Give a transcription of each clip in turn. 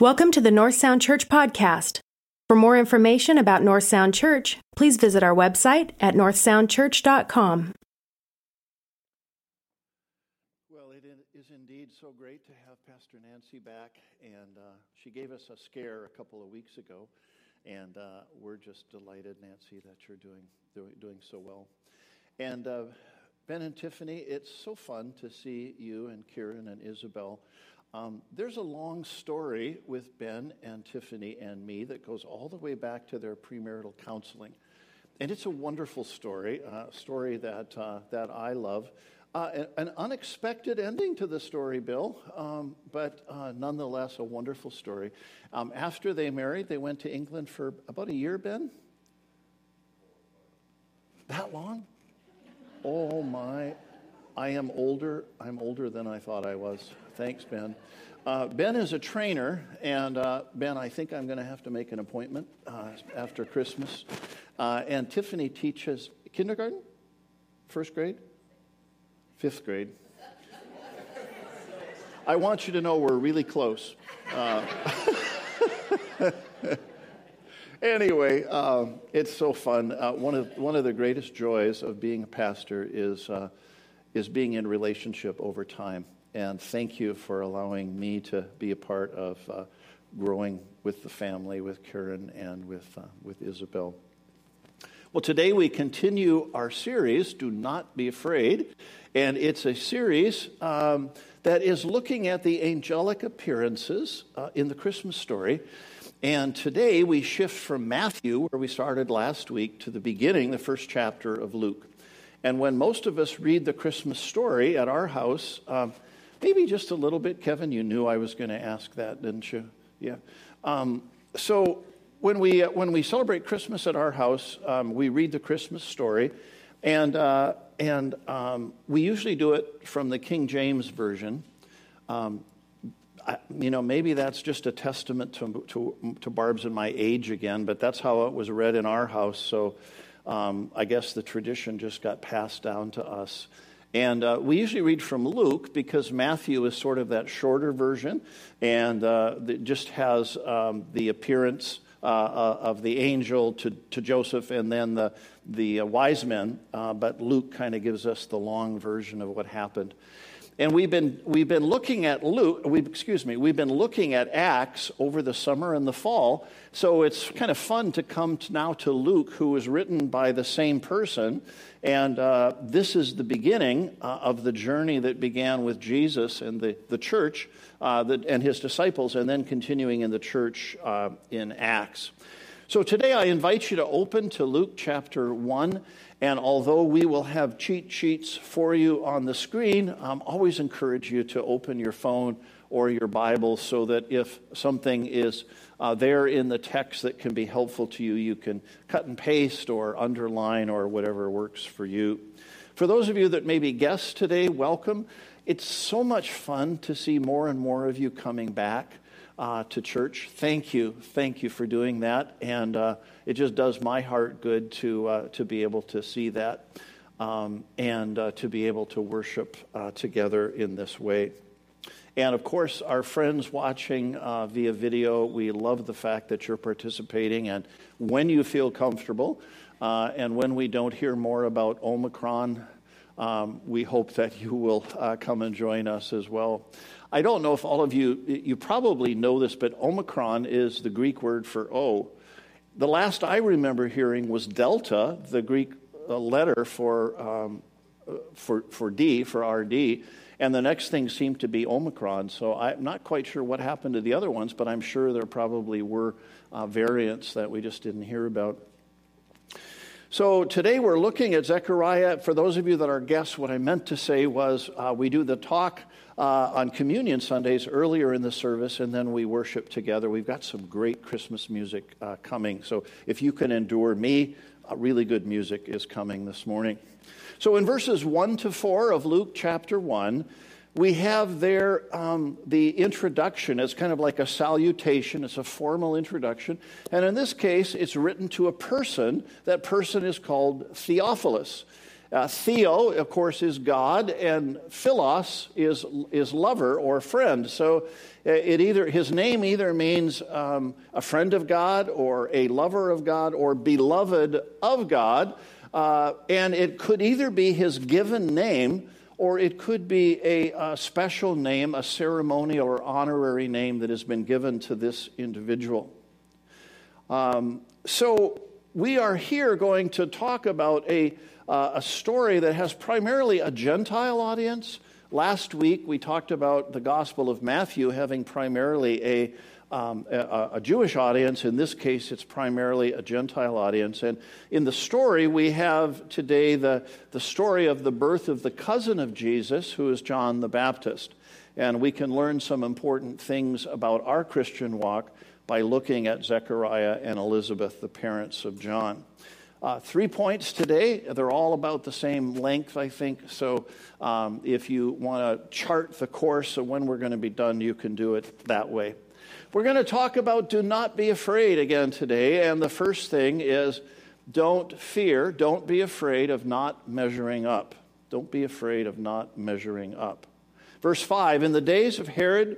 Welcome to the North Sound Church podcast. For more information about North Sound Church, please visit our website at northsoundchurch.com. Well, it is indeed so great to have Pastor Nancy back, and uh, she gave us a scare a couple of weeks ago, and uh, we're just delighted, Nancy, that you're doing doing, so well. And uh, Ben and Tiffany, it's so fun to see you and Kieran and Isabel um, there's a long story with Ben and Tiffany and me that goes all the way back to their premarital counseling. And it's a wonderful story, a uh, story that, uh, that I love. Uh, an, unexpected ending to the story, Bill, um, but uh, nonetheless a wonderful story. Um, after they married, they went to England for about a year, Ben? That long? Oh my, I am older. I'm older than I thought I was. Thanks, Ben. Uh, ben is a trainer, and uh, Ben, I think I'm going to have to make an appointment uh, after Christmas. Uh, and Tiffany teaches kindergarten, first grade, fifth grade. I want you to know we're really close. Uh, anyway, um, it's so fun. Uh, one of one of the greatest joys of being a pastor is is being in relationship over time. And thank you for allowing me to be a part of uh, growing with the family, with Karen and with, uh, with Isabel. Well, today we continue our series, Do Not Be Afraid. And it's a series um, that is looking at the angelic appearances uh, in the Christmas story. And today we shift from Matthew, where we started last week, to the beginning, the first chapter of Luke. And when most of us read the Christmas story at our house, um, maybe just a little bit, Kevin, you knew I was going to ask that, didn't you? Yeah. Um, so when we, uh, when we celebrate Christmas at our house, um, we read the Christmas story, and, uh, and um, we usually do it from the King James Version. Um, I, you know, maybe that's just a testament to, to, to Barb's and my age again, but that's how it was read in our house. So um, I guess the tradition just got passed down to us. And uh, we usually read from Luke because Matthew is sort of that shorter version and uh, it just has um, the appearance uh, uh of the angel to, to Joseph and then the, the uh, wise men. Uh, but Luke kind of gives us the long version of what happened. And we've been, we've been looking at Luke, we, excuse me, we've been looking at Acts over the summer and the fall. So it's kind of fun to come to now to Luke, who was written by the same person. And uh, this is the beginning uh, of the journey that began with Jesus and the, the church uh, that, and his disciples, and then continuing in the church uh, in Acts. So today I invite you to open to Luke chapter 1. And although we will have cheat sheets for you on the screen, I always encourage you to open your phone or your Bible so that if something is uh, there in the text that can be helpful to you, you can cut and paste or underline or whatever works for you. For those of you that may be guests today, welcome. It's so much fun to see more and more of you coming back uh, to church. Thank you. Thank you for doing that. And uh, it just does my heart good to, uh, to be able to see that um, and uh, to be able to worship uh, together in this way. And of course, our friends watching uh, via video, we love the fact that you're participating. And when you feel comfortable, and when we don't hear more about Omicron, um, we hope that you will come and join us as well. I don't know if all of you, you probably know this, but Omicron is the Greek word for O. The last I remember hearing was Delta, the Greek uh, letter for, um, uh, for, for D, for RD. And the next thing seemed to be Omicron. So I'm not quite sure what happened to the other ones, but I'm sure there probably were uh, variants that we just didn't hear about. So today we're looking at Zechariah. For those of you that are guests, what I meant to say was uh, we do the talk uh, on Communion Sundays earlier in the service, and then we worship together. We've got some great Christmas music uh, coming. So if you can endure me, uh, really good music is coming this morning. So in verses 1 to 4 of Luke chapter 1, we have there um, the introduction. It's kind of like a salutation, it's a formal introduction. And in this case, it's written to a person. That person is called Theophilus. Uh, Theo, of course, is God, and Philos is, is lover or friend. So uh, it either his name either means um, a friend of God or a lover of God or beloved of God. Uh, and it could either be his given name or it could be a, a, special name, a ceremonial or honorary name that has been given to this individual. Um, so we are here going to talk about a, uh, a story that has primarily a Gentile audience. Last week we talked about the Gospel of Matthew having primarily a um, a, a, Jewish audience. In this case, it's primarily a Gentile audience. And in the story, we have today the, the story of the birth of the cousin of Jesus, who is John the Baptist. And we can learn some important things about our Christian walk by looking at Zechariah and Elizabeth, the parents of John. Uh, three points today. They're all about the same length, I think. So um, if you want to chart the course of when we're going to be done, you can do it that way. We're going to talk about do not be afraid again today. And the first thing is don't fear, don't be afraid of not measuring up. Don't be afraid of not measuring up. Verse 5 In the days of Herod,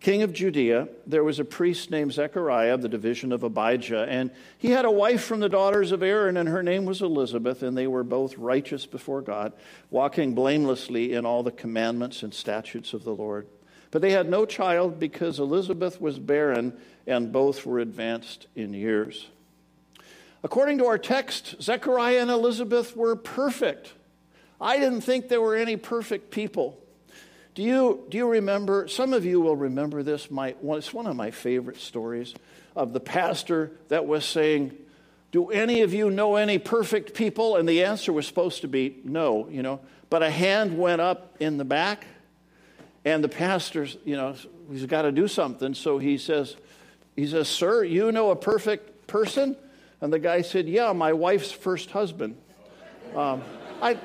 king of Judea, there was a priest named Zechariah of the division of Abijah, and he had a wife from the daughters of Aaron, and her name was Elizabeth, and they were both righteous before God, walking blamelessly in all the commandments and statutes of the Lord. But they had no child because Elizabeth was barren and both were advanced in years. According to our text, Zechariah and Elizabeth were perfect. I didn't think there were any perfect people. Do you, do you remember? Some of you will remember this. My, it's one of my favorite stories of the pastor that was saying, Do any of you know any perfect people? And the answer was supposed to be no, you know. But a hand went up in the back, and the pastor, you know, he's got to do something. So he says, he says, Sir, you know a perfect person? And the guy said, Yeah, my wife's first husband. Um, I,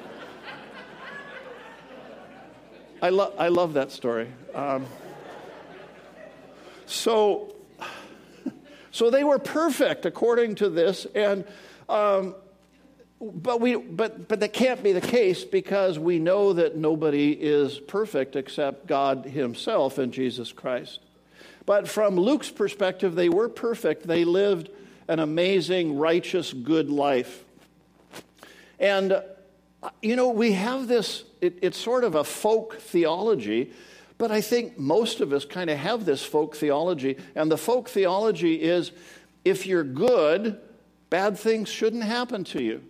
I, lo- I love that story. Um, so, so they were perfect according to this, and um, but, we, but, but that can't be the case because we know that nobody is perfect except God Himself and Jesus Christ. But from Luke's perspective, they were perfect. They lived an amazing, righteous, good life. And, uh, you know, we have this, it, it's sort of a folk theology, but I think most of us kind of have this folk theology. And the folk theology is if you're good, bad things shouldn't happen to you.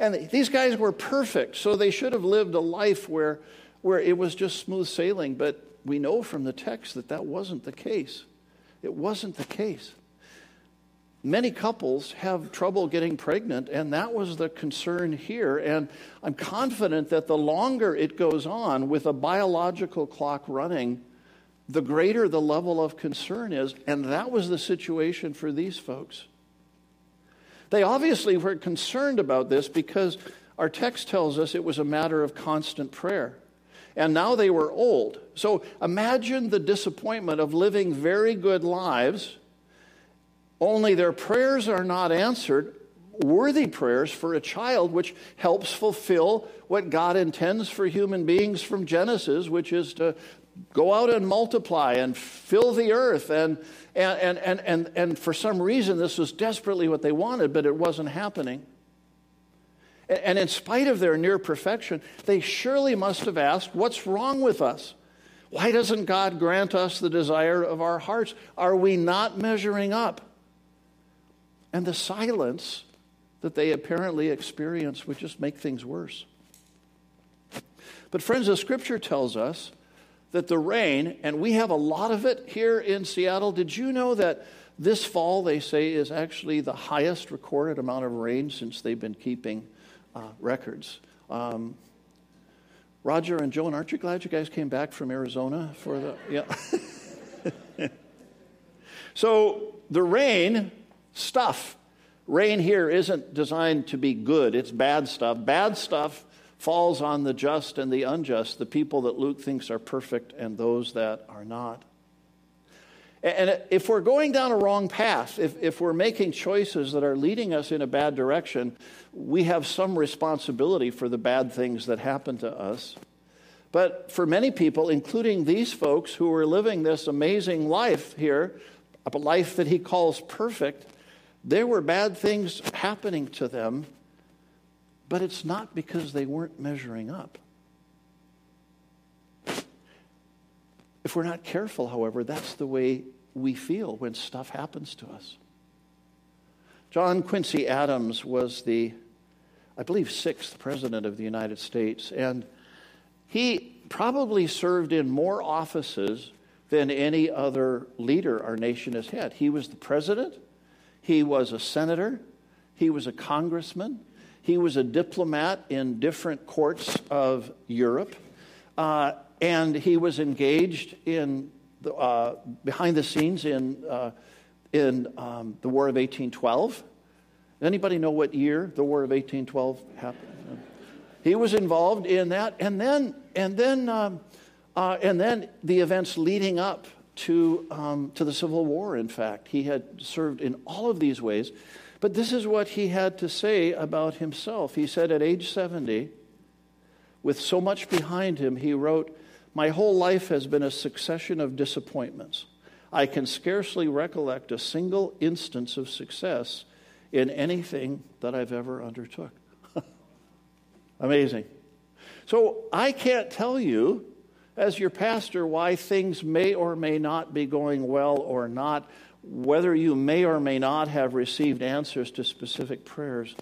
And these guys were perfect, so they should have lived a life where, where it was just smooth sailing. But we know from the text that that wasn't the case. It wasn't the case. Many couples have trouble getting pregnant, and that was the concern here. And I'm confident that the longer it goes on with a biological clock running, the greater the level of concern is. And that was the situation for these folks. They obviously were concerned about this because our text tells us it was a matter of constant prayer. And now they were old. So imagine the disappointment of living very good lives, only their prayers are not answered, worthy prayers for a child, which helps fulfill what God intends for human beings from Genesis, which is to go out and multiply and fill the earth and and, and, and, and, for some reason, this was desperately what they wanted, but it wasn't happening. And in spite of their near perfection, they surely must have asked, What's wrong with us? Why doesn't God grant us the desire of our hearts? Are we not measuring up? And the silence that they apparently experienced would just make things worse. But, friends, the scripture tells us that the rain, and we have a lot of it here in Seattle. Did you know that this fall, they say, is actually the highest recorded amount of rain since they've been keeping uh, records? Um, Roger and Joan, aren't you glad you guys came back from Arizona for the. Yeah. so the rain stuff. Rain here isn't designed to be good, it's bad stuff. Bad stuff falls on the just and the unjust, the people that Luke thinks are perfect and those that are not. And if we're going down a wrong path, if, if we're making choices that are leading us in a bad direction, we have some responsibility for the bad things that happen to us. But for many people, including these folks who are living this amazing life here, a life that he calls perfect, there were bad things happening to them, but it's not because they weren't measuring up. If we're not careful, however, that's the way we feel when stuff happens to us. John Quincy Adams was the, I believe, sixth president of the United States, and he probably served in more offices than any other leader our nation has had. He was the president, he was a senator, he was a congressman, he was a diplomat in different courts of Europe. Uh, and he was engaged in the, uh, behind the scenes in, uh, in um, the War of 1812. Anybody know what year the War of 1812 happened? He was involved in that, and then and then um, uh, and then the events leading up to um, to the Civil War. In fact, he had served in all of these ways. But this is what he had to say about himself. He said, at age 70, with so much behind him, he wrote, my whole life has been a succession of disappointments. I can scarcely recollect a single instance of success in anything that I've ever undertook. Amazing. So I can't tell you, as your pastor, why things may or may not be going well or not, whether you may or may not have received answers to specific prayers.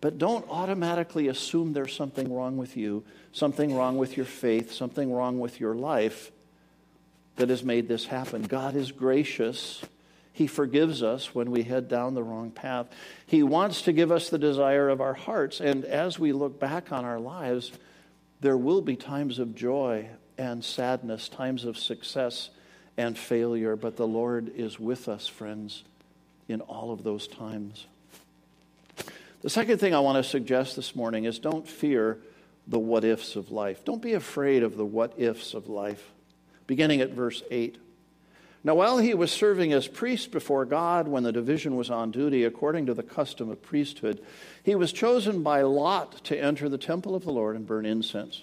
But don't automatically assume there's something wrong with you, something wrong with your faith, something wrong with your life that has made this happen. God is gracious. He forgives us when we head down the wrong path. He wants to give us the desire of our hearts. And as we look back on our lives, there will be times of joy and sadness, times of success and failure. But the Lord is with us, friends, in all of those times. The second thing I want to suggest this morning is don't fear the what ifs of life. Don't be afraid of the what ifs of life. Beginning at verse 8. Now, while he was serving as priest before God when the division was on duty, according to the custom of priesthood, he was chosen by Lot to enter the temple of the Lord and burn incense.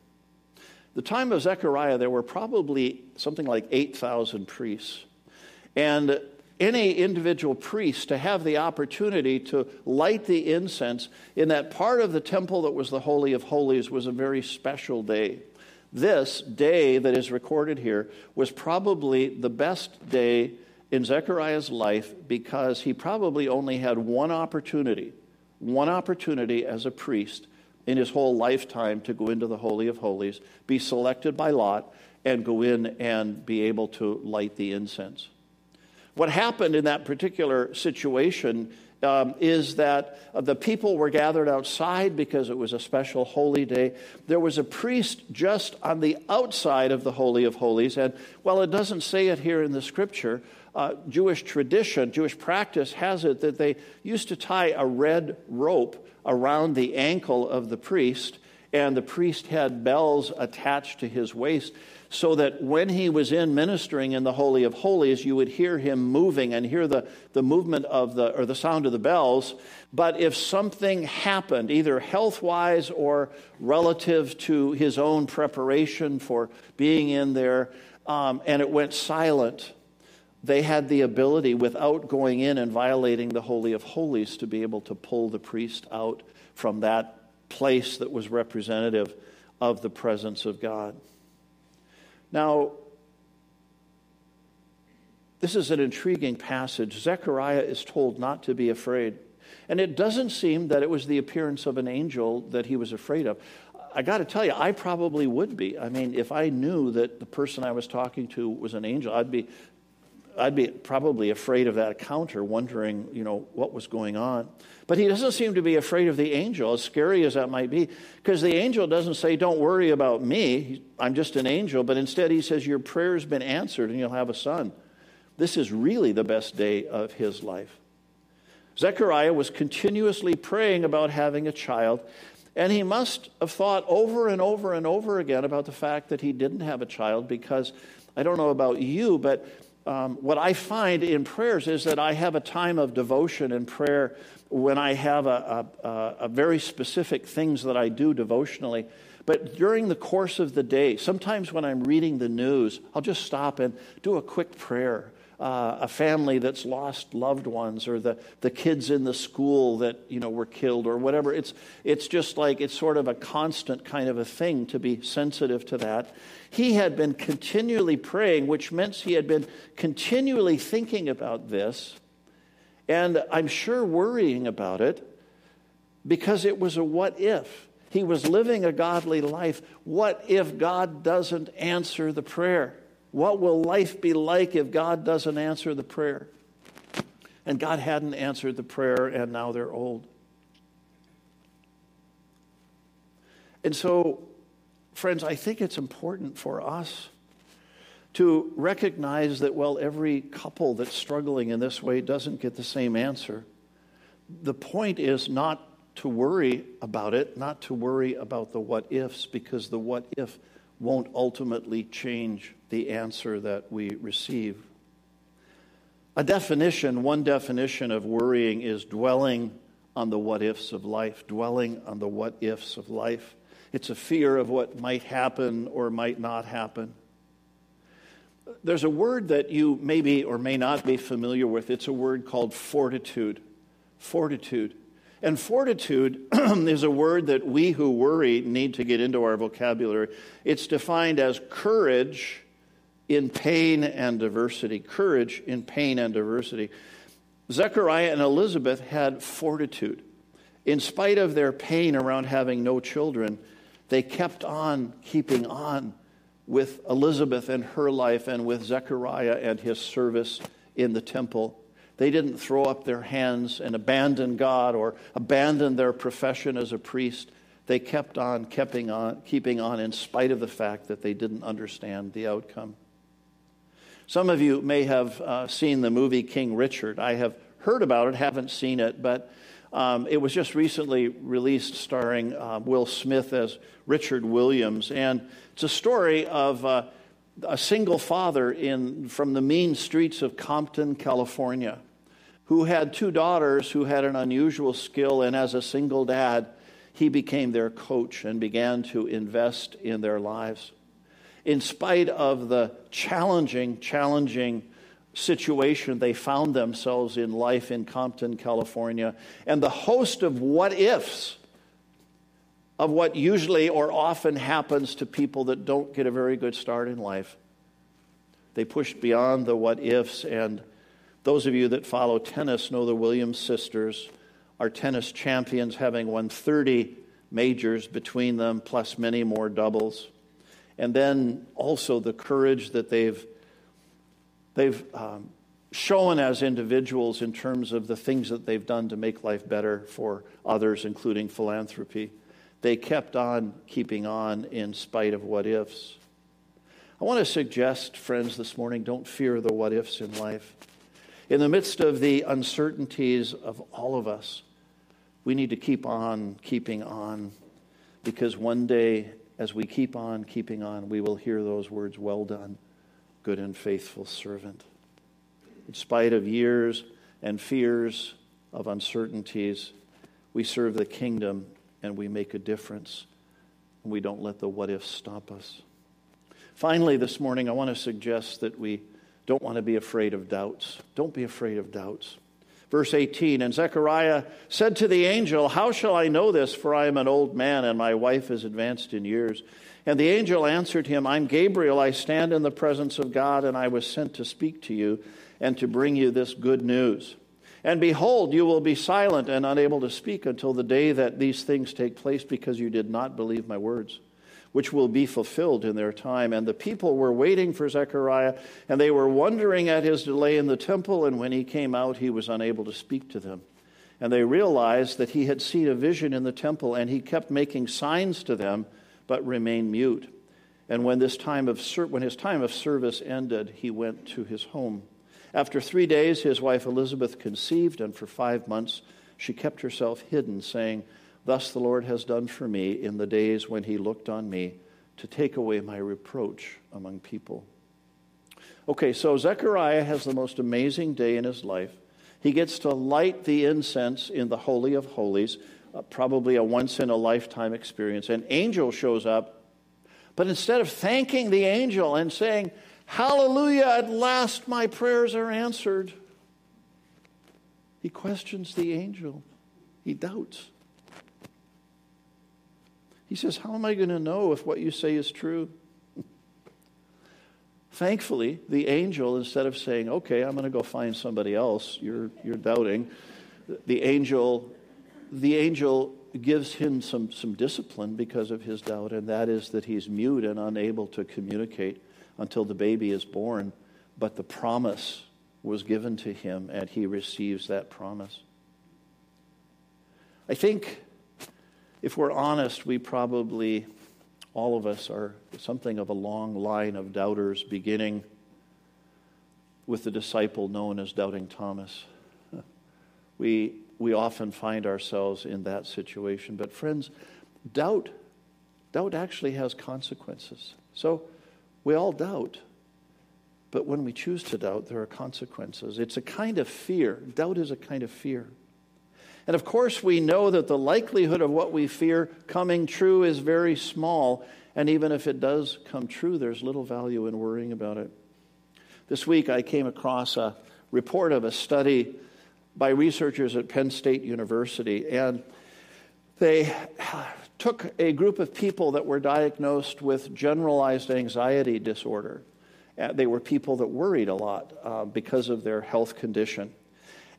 The time of Zechariah, there were probably something like 8,000 priests. And any individual priest to have the opportunity to light the incense in that part of the temple that was the Holy of Holies was a very special day. This day that is recorded here was probably the best day in Zechariah's life because he probably only had one opportunity, one opportunity as a priest in his whole lifetime to go into the Holy of Holies, be selected by Lot, and go in and be able to light the incense. What happened in that particular situation um, is that the people were gathered outside because it was a special holy day. There was a priest just on the outside of the Holy of Holies, and while it doesn't say it here in the scripture, uh, Jewish tradition, Jewish practice has it that they used to tie a red rope around the ankle of the priest, and the priest had bells attached to his waist so that when he was in ministering in the Holy of Holies, you would hear him moving and hear the, the movement of the, or the sound of the bells. But if something happened, either health wise or relative to his own preparation for being in there, um, and it went silent, they had the ability, without going in and violating the Holy of Holies, to be able to pull the priest out from that place that was representative of the presence of God. Now, this is an intriguing passage. Zechariah is told not to be afraid. And it doesn't seem that it was the appearance of an angel that he was afraid of. I got to tell you, I probably would be. I mean, if I knew that the person I was talking to was an angel, I'd be, I'd be probably afraid of that counter, wondering, you know, what was going on. But he doesn't seem to be afraid of the angel, as scary as that might be, because the angel doesn't say, Don't worry about me, I'm just an angel, but instead he says, Your prayer's been answered and you'll have a son. This is really the best day of his life. Zechariah was continuously praying about having a child, and he must have thought over and over and over again about the fact that he didn't have a child because I don't know about you, but um, what I find in prayers is that I have a time of devotion and prayer when I have a, a, a, very specific things that I do devotionally. But during the course of the day, sometimes when I'm reading the news, I'll just stop and do a quick prayer. Uh, a family that's lost loved ones, or the, the kids in the school that you know were killed, or whatever. It's it's just like it's sort of a constant kind of a thing to be sensitive to that. He had been continually praying, which meant he had been continually thinking about this. And I'm sure worrying about it because it was a what if. He was living a godly life. What if God doesn't answer the prayer? What will life be like if God doesn't answer the prayer? And God hadn't answered the prayer, and now they're old. And so, friends, I think it's important for us to recognize that, well, every couple that's struggling in this way doesn't get the same answer. The point is not to worry about it, not to worry about the what ifs, because the what if won't ultimately change the answer that we receive. A definition, one definition of worrying is dwelling on the what ifs of life, dwelling on the what ifs of life. It's a fear of what might happen or might not happen there's a word that you maybe or may not be familiar with. It's a word called fortitude. Fortitude. And fortitude is a word that we who worry need to get into our vocabulary. It's defined as courage in pain and diversity. Courage in pain and diversity. Zechariah and Elizabeth had fortitude. In spite of their pain around having no children, they kept on keeping on with Elizabeth and her life and with Zechariah and his service in the temple. They didn't throw up their hands and abandon God or abandon their profession as a priest. They kept on, keeping on, keeping on in spite of the fact that they didn't understand the outcome. Some of you may have uh, seen the movie King Richard. I have heard about it, haven't seen it, but um, it was just recently released, starring uh, Will Smith as Richard Williams, and it's a story of uh, a single father in from the mean streets of Compton, California, who had two daughters who had an unusual skill, and as a single dad, he became their coach and began to invest in their lives. In spite of the challenging, challenging situation they found themselves in life in Compton, California, and the host of what ifs of what usually or often happens to people that don't get a very good start in life. They pushed beyond the what ifs, and those of you that follow tennis know the Williams sisters are tennis champions, having won 30 majors between them, plus many more doubles. And then also the courage that they've they've um, shown as individuals in terms of the things that they've done to make life better for others, including philanthropy. They kept on keeping on in spite of what ifs. I want to suggest, friends, this morning don't fear the what ifs in life. In the midst of the uncertainties of all of us, we need to keep on keeping on because one day, as we keep on keeping on, we will hear those words, Well done good and faithful servant. In spite of years and fears of uncertainties, we serve the kingdom and we make a difference. And we don't let the what ifs stop us. Finally, this morning, I want to suggest that we don't want to be afraid of doubts. Don't be afraid of doubts. Verse 18 And Zechariah said to the angel, How shall I know this? For I am an old man, and my wife is advanced in years. And the angel answered him, I'm Gabriel. I stand in the presence of God, and I was sent to speak to you and to bring you this good news. And behold, you will be silent and unable to speak until the day that these things take place, because you did not believe my words which will be fulfilled in their time. And the people were waiting for Zechariah, and they were wondering at his delay in the temple. And when he came out, he was unable to speak to them. And they realized that he had seen a vision in the temple, and he kept making signs to them, but remained mute. And when, this time of when his time of service ended, he went to his home. After three days, his wife Elizabeth conceived, and for five months she kept herself hidden, saying, Thus the Lord has done for me in the days when he looked on me to take away my reproach among people. Okay, so Zechariah has the most amazing day in his life. He gets to light the incense in the Holy of Holies, uh, probably a once in a lifetime experience. An angel shows up, but instead of thanking the angel and saying, Hallelujah, at last my prayers are answered, he questions the angel. He doubts. He says, How am I going to know if what you say is true? Thankfully, the angel, instead of saying, Okay, I'm going to go find somebody else, you're, you're doubting, the angel, the angel gives him some, some discipline because of his doubt, and that is that he's mute and unable to communicate until the baby is born. But the promise was given to him, and he receives that promise. I think if we're honest, we probably, all of us, are something of a long line of doubters, beginning with the disciple known as Doubting Thomas. We, we often find ourselves in that situation. But, friends, doubt, doubt actually has consequences. So, we all doubt. But when we choose to doubt, there are consequences. It's a kind of fear. Doubt is a kind of fear. And of course, we know that the likelihood of what we fear coming true is very small. And even if it does come true, there's little value in worrying about it. This week, I came across a report of a study by researchers at Penn State University. And they took a group of people that were diagnosed with generalized anxiety disorder. They were people that worried a lot uh, because of their health condition.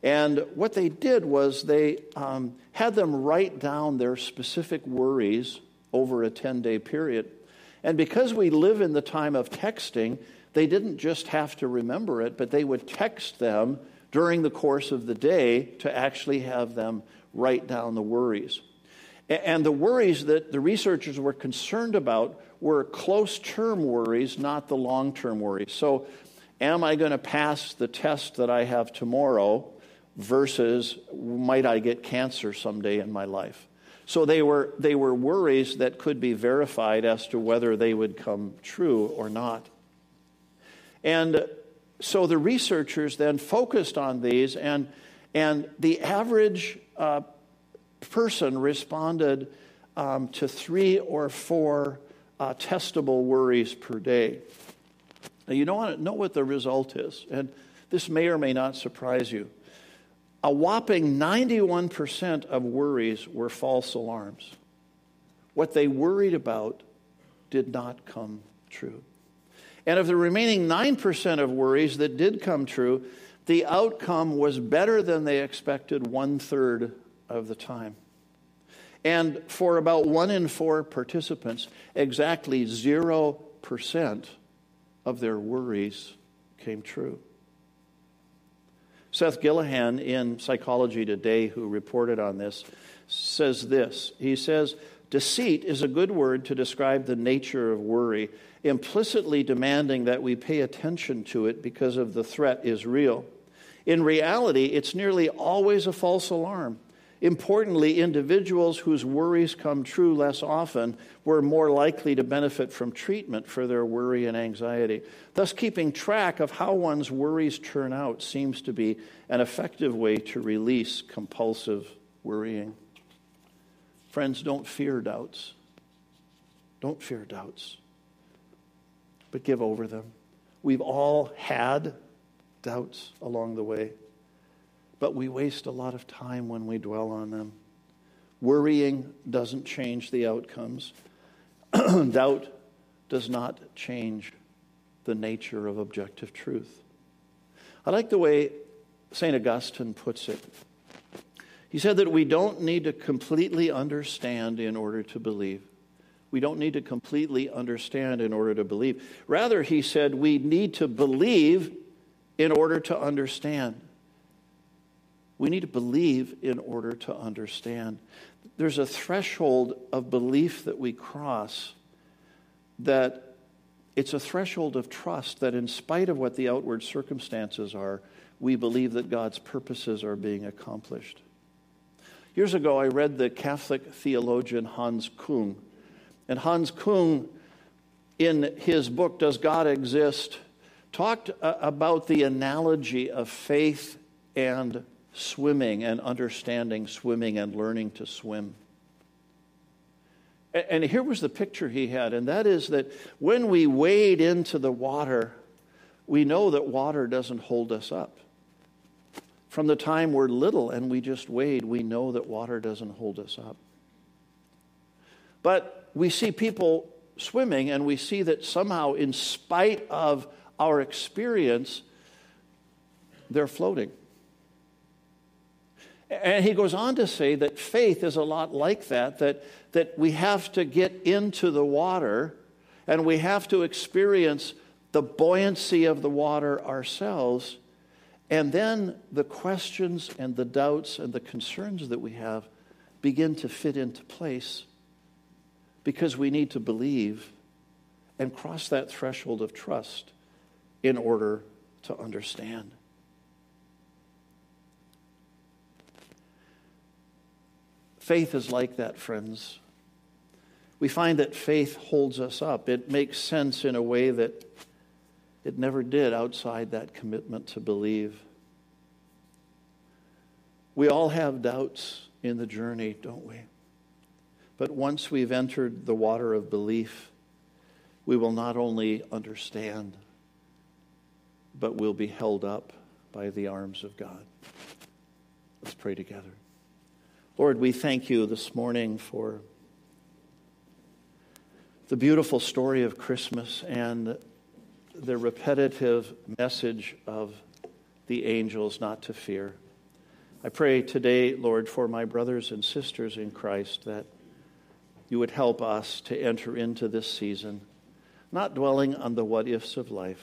And what they did was they um, had them write down their specific worries over a 10 day period. And because we live in the time of texting, they didn't just have to remember it, but they would text them during the course of the day to actually have them write down the worries. And the worries that the researchers were concerned about were close term worries, not the long term worries. So, am I going to pass the test that I have tomorrow? Versus might I get cancer someday in my life. So they were, they were worries that could be verified as to whether they would come true or not. And so the researchers then focused on these, and, and the average uh, person responded um, to three or four uh, testable worries per day. Now, you don't want to know what the result is, and this may or may not surprise you a whopping 91% of worries were false alarms. What they worried about did not come true. And of the remaining 9% of worries that did come true, the outcome was better than they expected one third of the time. And for about one in four participants, exactly 0% of their worries came true. Seth Gillihan in Psychology Today, who reported on this, says this. He says, Deceit is a good word to describe the nature of worry, implicitly demanding that we pay attention to it because of the threat is real. In reality, it's nearly always a false alarm. Importantly, individuals whose worries come true less often were more likely to benefit from treatment for their worry and anxiety. Thus, keeping track of how one's worries turn out seems to be an effective way to release compulsive worrying. Friends, don't fear doubts. Don't fear doubts, but give over them. We've all had doubts along the way. But we waste a lot of time when we dwell on them. Worrying doesn't change the outcomes, doubt does not change the nature of objective truth. I like the way St. Augustine puts it. He said that we don't need to completely understand in order to believe. We don't need to completely understand in order to believe. Rather, he said, we need to believe in order to understand. We need to believe in order to understand. There's a threshold of belief that we cross that it's a threshold of trust that, in spite of what the outward circumstances are, we believe that God's purposes are being accomplished. Years ago, I read the Catholic theologian Hans Kung. And Hans Kung, in his book, Does God Exist? talked uh, about the analogy of faith and swimming and understanding swimming and learning to swim. And here was the picture he had, and that is that when we wade into the water, we know that water doesn't hold us up. From the time we're little and we just wade, we know that water doesn't hold us up. But we see people swimming, and we see that somehow, in spite of our experience, they're floating. And he goes on to say that faith is a lot like that, that, that we have to get into the water and we have to experience the buoyancy of the water ourselves. And then the questions and the doubts and the concerns that we have begin to fit into place because we need to believe and cross that threshold of trust in order to understand. Faith is like that, friends. We find that faith holds us up. It makes sense in a way that it never did outside that commitment to believe. We all have doubts in the journey, don't we? But once we've entered the water of belief, we will not only understand, but we'll be held up by the arms of God. Let's pray together. Lord, we thank you this morning for the beautiful story of Christmas and the repetitive message of the angels not to fear. I pray today, Lord, for my brothers and sisters in Christ that you would help us to enter into this season, not dwelling on the what ifs of life,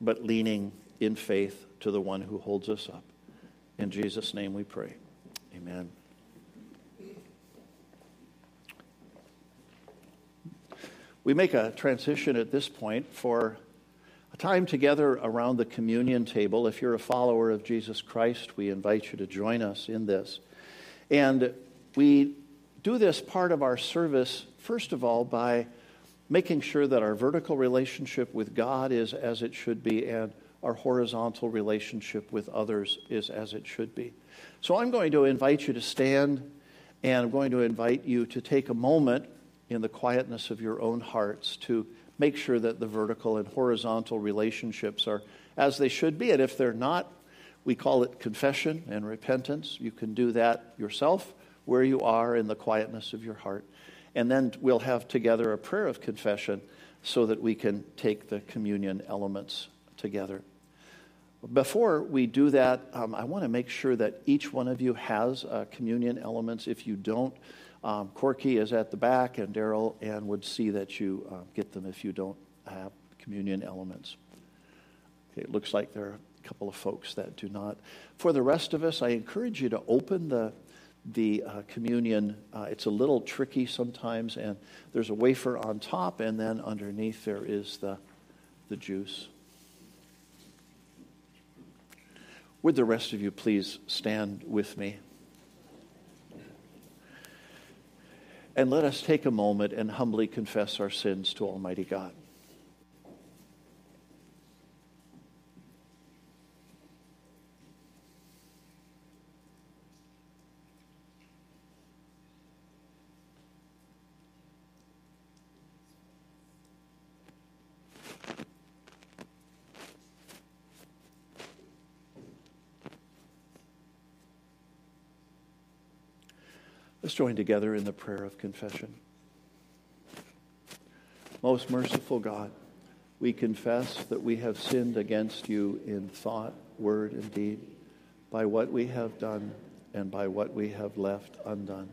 but leaning in faith to the one who holds us up. In Jesus' name we pray. Amen. We make a transition at this point for a time together around the communion table. If you're a follower of Jesus Christ, we invite you to join us in this. And we do this part of our service, first of all, by making sure that our vertical relationship with God is as it should be and our horizontal relationship with others is as it should be. So I'm going to invite you to stand and I'm going to invite you to take a moment in the quietness of your own hearts to make sure that the vertical and horizontal relationships are as they should be. And if they're not, we call it confession and repentance. You can do that yourself where you are in the quietness of your heart. And then we'll have together a prayer of confession so that we can take the communion elements together. Before we do that, um, I want to make sure that each one of you has uh, communion elements. If you don't, um, Corky is at the back, and Daryl and would see that you uh, get them if you don't have communion elements. Okay, it looks like there are a couple of folks that do not. For the rest of us, I encourage you to open the the uh, communion. Uh, it's a little tricky sometimes, and there's a wafer on top, and then underneath there is the the juice. Would the rest of you please stand with me? And let us take a moment and humbly confess our sins to Almighty God. Let's join together in the prayer of confession. Most merciful God, we confess that we have sinned against you in thought, word, and deed, by what we have done and by what we have left undone.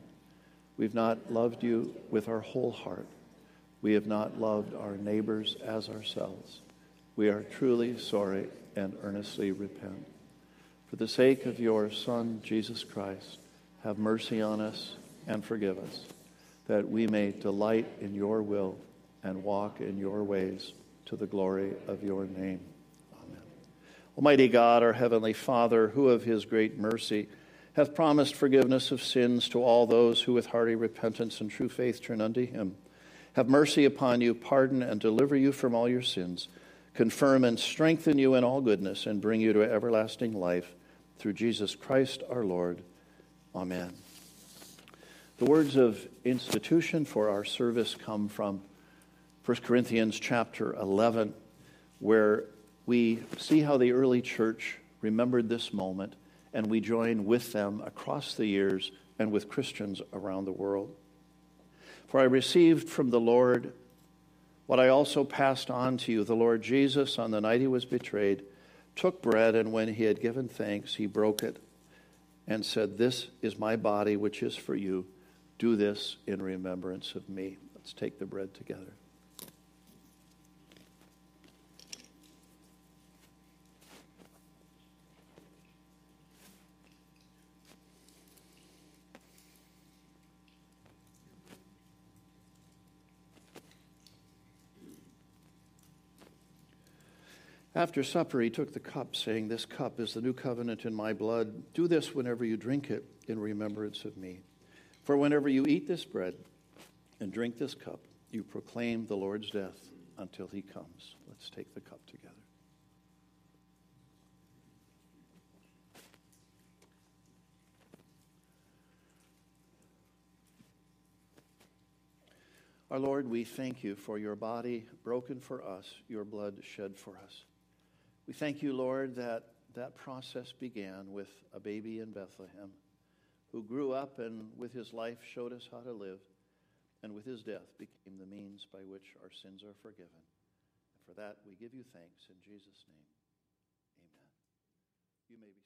We've not loved you with our whole heart. We have not loved our neighbors as ourselves. We are truly sorry and earnestly repent. For the sake of your Son, Jesus Christ, have mercy on us and forgive us, that we may delight in your will and walk in your ways to the glory of your name. Amen. Almighty God, our heavenly Father, who of his great mercy hath promised forgiveness of sins to all those who with hearty repentance and true faith turn unto him, have mercy upon you, pardon and deliver you from all your sins, confirm and strengthen you in all goodness, and bring you to everlasting life through Jesus Christ our Lord. Amen. The words of institution for our service come from 1 Corinthians chapter 11, where we see how the early church remembered this moment, and we join with them across the years and with Christians around the world. For I received from the Lord what I also passed on to you. The Lord Jesus, on the night he was betrayed, took bread, and when he had given thanks, he broke it and said, This is my body, which is for you. Do this in remembrance of me. Let's take the bread together. After supper, he took the cup, saying, This cup is the new covenant in my blood. Do this whenever you drink it in remembrance of me. For whenever you eat this bread and drink this cup, you proclaim the Lord's death until he comes. Let's take the cup together. Our Lord, we thank you for your body broken for us, your blood shed for us. We thank you, Lord, that that process began with a baby in Bethlehem who grew up and with his life showed us how to live, and with his death became the means by which our sins are forgiven. And for that, we give you thanks in Jesus' name. Amen. You may be.